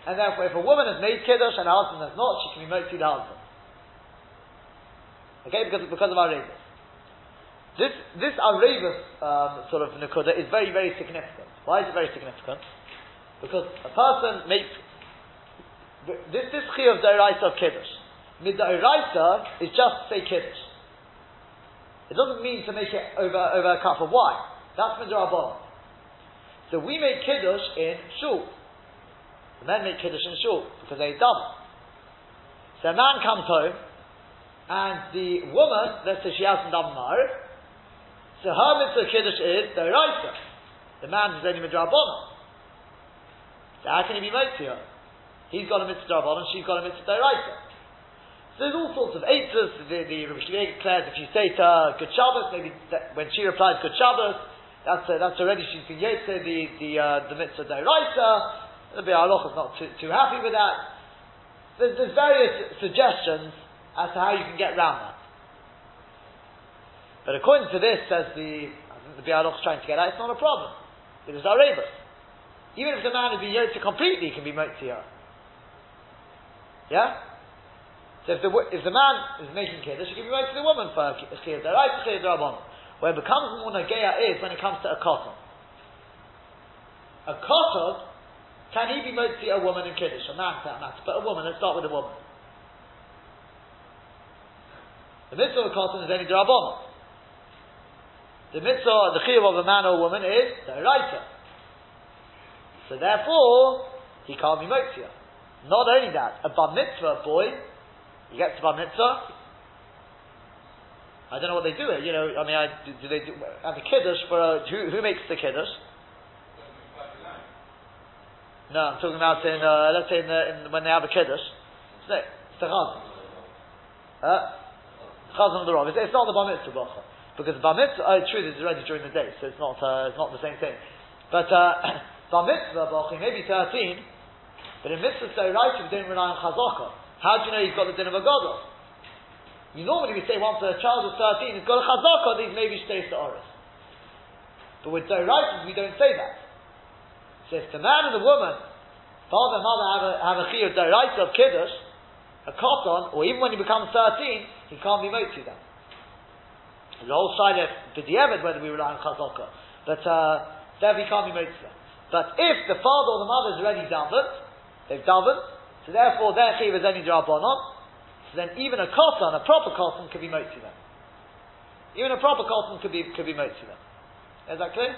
And therefore, if a woman has made Kiddush and her husband has not, she can be Motzi the husband. Okay, because, because of our Revis. This, this Arevis um, sort of Nakuda is very, very significant. Why is it very significant? Because a person makes this this of the Daraisa of Kiddush Midairaisa is just say Kiddush. It doesn't mean to make it over, over a cup of wine. That's Midarabon. So we make Kiddush in Shul. The men make Kiddush in Shul because they double. So a man comes home and the woman, let's say she hasn't done Ma'arif, so her mitzvah Kiddush is Daraisa. The man is only Midarabon. So how can he be made to her? He's got a mitzvah and she's got a mitzvah Daraisa. There's all sorts of eitzes. The, the Rabbi Shlomo declares if you say to her Good Shabbos, maybe when she replies Good Shabbos, that's uh, that's already she's been yetzer the the uh, the mitzvah deraisa. The Be'aloch is not too, too happy with that. There's, there's various suggestions as to how you can get around that. But according to this, says the I think is trying to get out, it's not a problem. It is Arevus. Even if the man has been yetzer completely, he can be motziyah. Yeah? So if the, if the man is making kiddush, he can be married to the woman for a chiyuv deraisa, chiyuv derabbanon. Where it becomes more nageya is when it comes to a cotton. A cotton, can he be to a woman in kiddush? A man, that matter. But a woman, let's start with a woman. The mitzvah of a cotton is only derabbanon. The mitzvah, the chiyuv of a man or a woman is deraisa. So therefore, he can't be motzia. Not only that, a bar mitzvah boy you get to bar mitzvah. I don't know what they do. You know, I mean, I, do, do they do at the kiddush for a, who, who makes the kiddush? No, I'm talking about in uh, let's say in, the, in when they have a kiddush. It's the, it's the chazan. Uh, chazan of the rob. It's, it's, not the bar mitzvah bracha because bar mitzvah. Oh, true, this is already during the day, so it's not uh, it's not the same thing. But uh, bar mitzvah bracha maybe thirteen, but in mitzvah so right you don't rely on chazaka. How do you know he's got the din of a gadol? You normally we say once a child is 13, he's got a chazakah, these maybe stays to oris. But with Doraitans, we don't say that. So if the man and the woman, father and mother have a, have a chiyuv Doraita of Kiddush, a cotton, or even when he becomes 13, he can't be made to them. The whole side of B'diavad, whether we rely on chazakah. But, uh, there we can't be made to them. But if the father or the mother is already davened, they've davened, so therefore, their chiv is only drabonon. So then, even a cotton, a proper cotton, could be motzi them. Even a proper cotton could be could be motzi. Is that clear?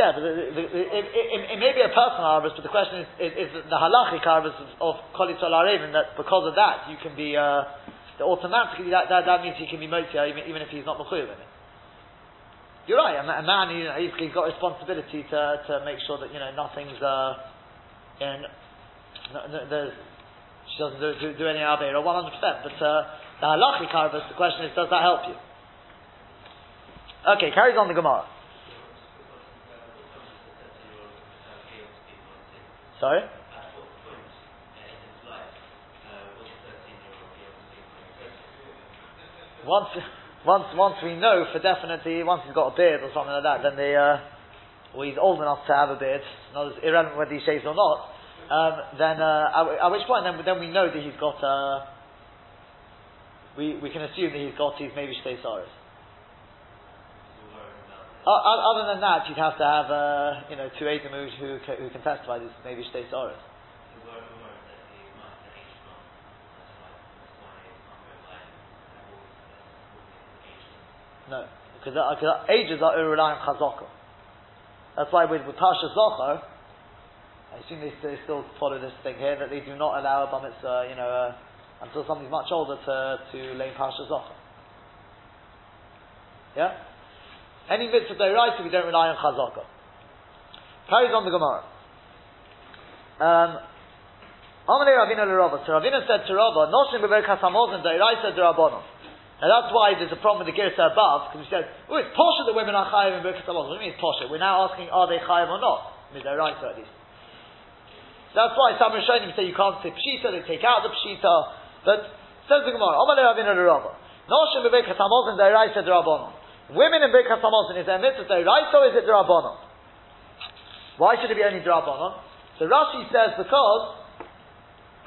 Yeah, but it, it, it, may be a personal harvest, but the question is, is, is the halachic harvest of kolitzol arevin that because of that you can be uh, automatically that, that, that means he can be motia even, even if he's not mechuyev in it. You're right. A, man, you know, he's, he's got responsibility to, to make sure that you know nothing's uh, in, no, no, there's, she doesn't do, do, do any abeira 100. percent But uh, the halachic harvest, the question is, does that help you? Okay, carries on the Gemara. Sorry? Once, once once we know for definitely, once he's got a beard or something like that, then they, uh, or he's old enough to have a beard, not as irrelevant whether he shaves or not, um, then uh, at, at, which point then, then we know that he's got, uh, we, we can assume that he's got his maybe shtei. Other than that, you'd have to have, uh, you know, two Edom who, who, can testify this maybe shtei saris. No, because, uh, ages are on chazaka. That's why with, with Pasha Zochar, I assume they, they, still follow this thing here that they do not allow a bar mitzvah, you know, uh, until somebody's much older to to lay Pasha Zochar. Yeah. Any mitzvah deraisa, we don't rely on chazaka. Carries on the Gemara. Um, Amalei Ravina l'Rava. So Ravina said to Rava, Noshim beberkas hamozin deraisa derabonon. Now that's why there's a problem with the Girsa above, because we said, oh, it's posher that women are chayiv in Birkat What do you mean it's posher? We're now asking, are they chayiv or not? I mean, they're at least. That's why some Rishonim say you can't say pshita, they take out the pshita. But, says the Gemara, Omar Ravina Rava. Noshim bebirkat hamozin deraisa derabonon. Women in Birkat Hamazon, is there a mitzvah deraisa or is it derabonon? Why should it be only derabonon? So Rashi says because,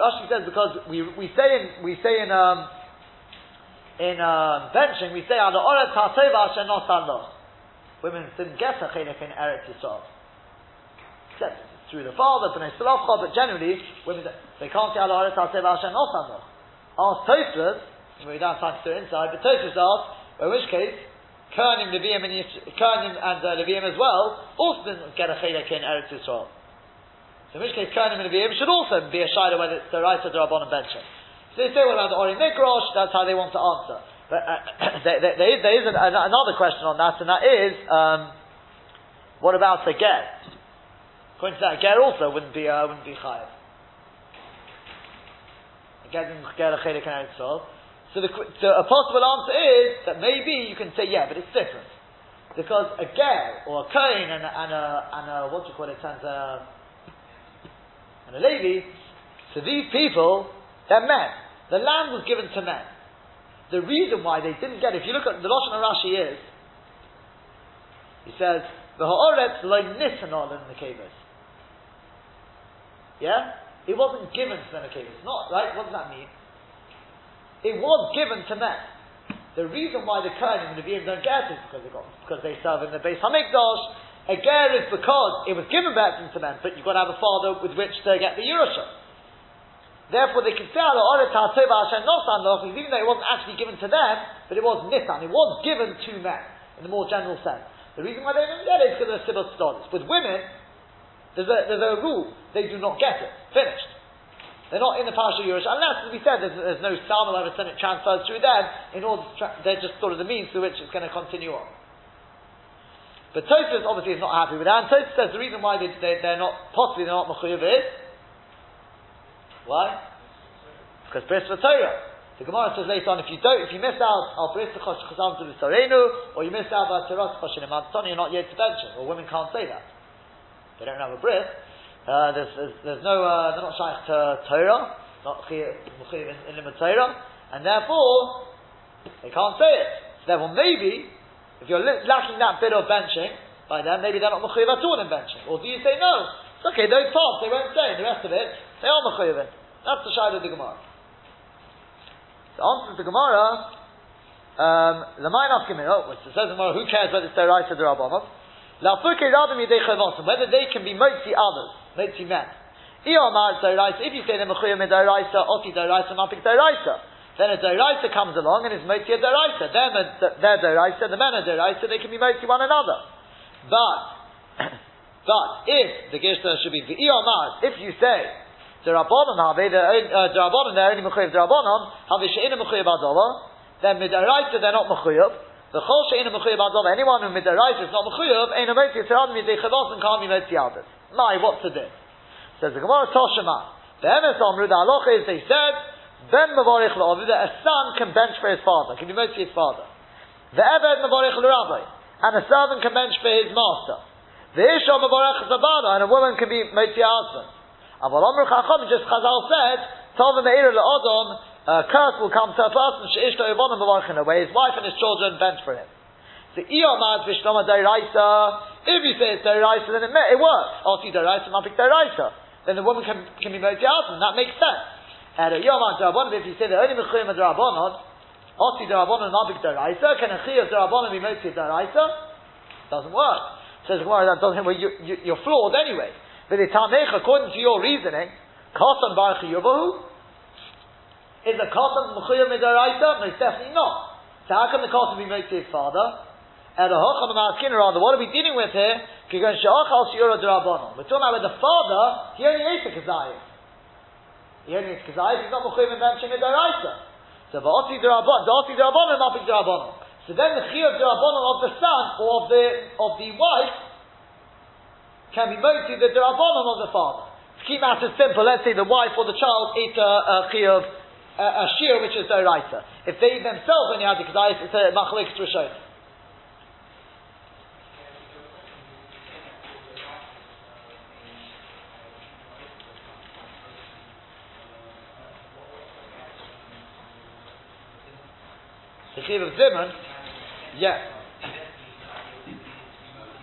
Rashi says because we, we say in, we say in, um, in uh, benching, we say, Ala oret ha'teva asher lo. Women didn't get a chelik in Eretz Yisrael. Except through the father, b'nei Tzelafchad, but generally, women, they can't say Ala oret ha'teva asher nosan lo. Ask Tosfos, we don't have time to do it inside, but Tosfos asks, in which case, Kohanim, Levium, and Kohanim and uh, Levium as well, also didn't get a chelik in Eretz Yisrael. So in which case, Kohanim and Levium should also be a shiloh whether it's the right or the Rabban and benching. So they say, what about the Ori Mikrosh? That's how they want to answer. But uh, there, there, there is, is an, another question on that, and that is, um, what about the get? According to that, get also wouldn't be uh, wouldn't be chayav. Get get a chelik and So the, a possible answer is that maybe you can say yeah, but it's different because a ger or a kohen and a, and a, and a what do you call it and a, and a lady. So these people, they're men. The land was given to men. The reason why they didn't get it, if you look at the Lashon Rashi is, he says, the ha'oretz lo nisanol in the caves. Yeah? It wasn't given to the caves. Not, right? What does that mean? It was given to men. The reason why the Kohen and the Nevi'im don't get it is because they, got, because they serve in the base Hamikdash. A ger is because it was given back to men, but you've got to have a father with which to get the Yerusha. Therefore, they can say "I'm not saying nothing." even though it wasn't actually given to them, but it was nisan, it was given to men in the more general sense. The reason why they didn't get it is because they're civil scholars. With women, there's a, there's a rule, they do not get it. Finished. They're not in the Parsha Yerush, unless, as we said, there's, there's no Psalm ever sent it transfers through them, in order tra- they're just sort of the means through which it's going to continue on. But Tosfos obviously is not happy with that, and says the reason why they, they, are not, possibly they're not Mechuyev is, why? Because bris for Torah. The Gemara says later on, if you don't, if you miss out on bris chazam to the or you miss out on teras choshin you're not yet to bench Or women can't say that. They don't have a bris. Uh, there's, there's, no, uh, they're not shaykh to Torah, not in, in limit Torah, and therefore they can't say it. So therefore, maybe if you're lacking that bit of benching, by then maybe they're not mechuyev at all in benching. Or do you say no? It's okay, those parts they won't say. The rest of it they are mechuyevin. That's the shayla of the Gemara. The answer to the Gemara, um, the Mainav Kimino, which says in Gemara, who cares whether it's their right or Rabbanov? Whether they can be motzi others, motzi men. If you say they're mechuyev midaraisa, oti daraisa, mapik daraisa, then a daraisa comes along and is motzi a daraisa. They're, they're daraisa, the men are daraisa, they can be motzi one another. But, but if the Gishta should be the if you say the Rabbanon have the Rabbanon they're only uh, mechuyev the Rabbanon have she'ina mechuyev adova. Then midaraisa they're not mechuyev. The chol she'ina mechuyev adova. Anyone who midaraisa is not mechuyev ain't a motzi tzarad midei chavos and be motzi others. My, what's to do? Says the Gemara Toshima. The Emes Amru the halacha is they said ben mevarich la'avu that a son can bench for his father, can be motzi his father. The Eved mevarich l'rabbi and a servant can bench for his master. The Isha mevarich zabana and a woman can be motzi husband. Aval Amr Chacham, just Chazal said, Tov Meir Le'odom, Uh, a curse will come to a person, she'ishto yivonim b'varchin where his wife and his children bench for him. The iyomad vishloma deraisa, if you say it's deraisa, then it, it works. Oti deraisa, mapik deraisa. Then the woman can, can be moti and that makes sense. And a derabonim, if you say the only mechuyim of derabonon, oti derabonon mapik deraisa, can a chiyah derabonon be moti deraisa? Doesn't work. Says the Gemara, that doesn't, well, you, you, you're flawed anyway. But the Tamech, according to your reasoning, Katan Baruch Yubahu, is a cotton mechuyah midaraita? No, it's definitely not. So how can the cotton be made to his father? And a hocham ma'askin rather, what are we dealing with here? We're talking about the father, he only ate a kazayis. He only ate kazayis, he's not mechuyah benching midaraita. So v'oti d'rabanon, v'oti d'rabanon, not big d'rabanon. So then the chiyah d'rabanon of the son, or of the, of the wife, can be made to the d'rabanon of the father. To keep matters simple, let's say the wife or the child ate uh, a, a chiyah a, a shear which is Doraita. If they themselves only had the it's a Machalik Rishon. The Chiv of Zimun, yeah.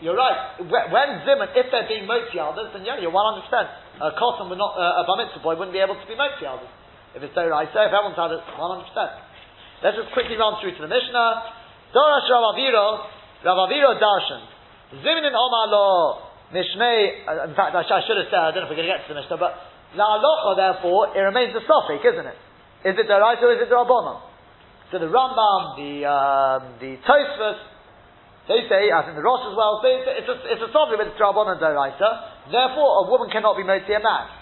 You're right. When Zimun, if they're being Motzi elders, then yeah, you're 100%. A cotton would not, uh, a Bar boy wouldn't be able to be Motzi elders. If it's Doraisa, if everyone's had it, 100%. Let's just quickly run through to the Mishnah. Dorash Rav Aviro, Rav Aviro Darshan. Zimnin Omar Lo, Mishmei, uh, in fact, I, should have said, I don't know if we're going to get to the Mishnah, but La Alocha, therefore, it remains a Sophic, isn't it? Is it Doraisa or is it Rabbanon? So the Rambam, the, um, the Tosfos, they say, as in the Rosh as well, say it's a, it's a Sophic, but it's Rabbanon Doraisa. Therefore, a woman cannot be made to a man.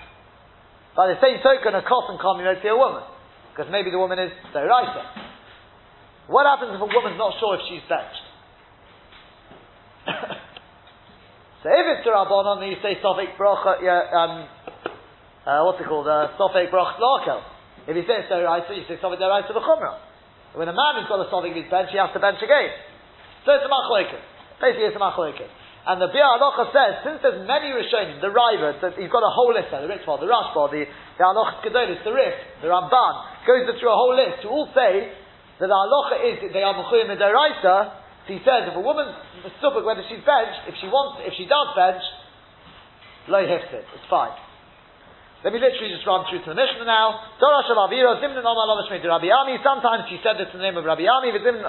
By the same token, a cotton can't be made to a woman. Because maybe the woman is Doraisa. What happens if a woman's not sure if she's benched? so if it's Rabbanon, then you say Sofik Brocha, yeah, um, uh, what's it called? Uh, Sofik Broch Lakel. If you say it's Doraisa, you say Sofik Doraisa B'chumrah. When a man has got a Sofik he's bench, he has to bench again. So it's a Machloikin. Basically, it's a Machloikin. And the Halacha says, since there's many Rishonim, the Riva, that you've got a whole list there, the Ritva, the Rashba, the, the Halacha Kedolis, the Rif, the Ramban, goes through a whole list to all say that the Halacha is they are Mechuyim Midaraisa, so he says if a woman's stupid whether she's benched, if she wants, if she does bench, lo hifted, it's fine. Let me literally just run through to the Mishnah now. Sometimes he said it in the name of Rabbi Ami. Sometimes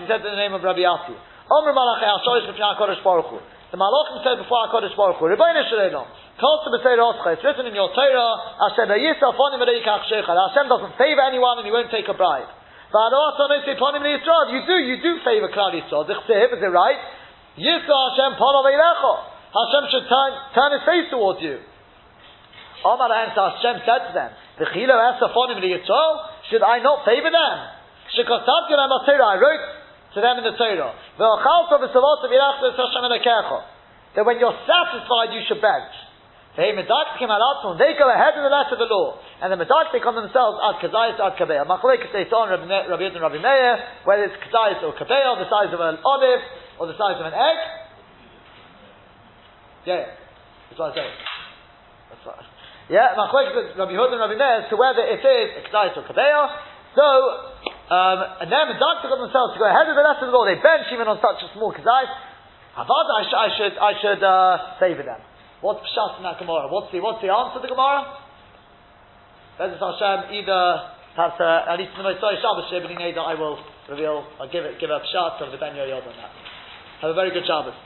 he said it in the name of Rabbi Asi. Omer HaKodesh Baruch Hu. The Malachim said before HaKodesh Baruch Hu, Ribono Shel Olam, Kol to B'Seir Oscha, it's written in your Torah, Hashem Fonim V'Reikach Shechad. Hashem doesn't favor anyone and he won't take a bribe. You do, you do favor Klal Yisrael. Is it right? Yisra Hashem Panav Eilecho. Hashem should turn, turn his face towards you. Omar Hashem said to them, V'chilo Esafonim Yisrael, should I not favor them? Shekosat Yonam I wrote to them in the Torah. That when you're satisfied, you should bench. The Madak came around, they go ahead of the letter of the law. And the Medaktik on themselves ad kazayis ad kabeya. Machlekes they saw Rabbi Yud and Rabbi Meir, whether it's kazayis or kabeya, the size of an olive, or the size of an egg. Yeah, that's what I say. That's what, yeah, Machlekes Rabbi Yud and Rabbi Meir, to whether it is kazayis or kabeya. So, um, and then the doctor got themselves to go ahead of the rest of the law. They bench even on such a small kazai. Havad, I, sh- I should, I should uh, favor them. What's pshat in that Gemara? What's the, what's the answer to the Gemara? Bezos Hashem, either perhaps uh, at least in the most sorry Shabbos Shebini that I will reveal, I'll give it, give a pshat of the Ben Yehoyada on that. Have a very good Shabbos.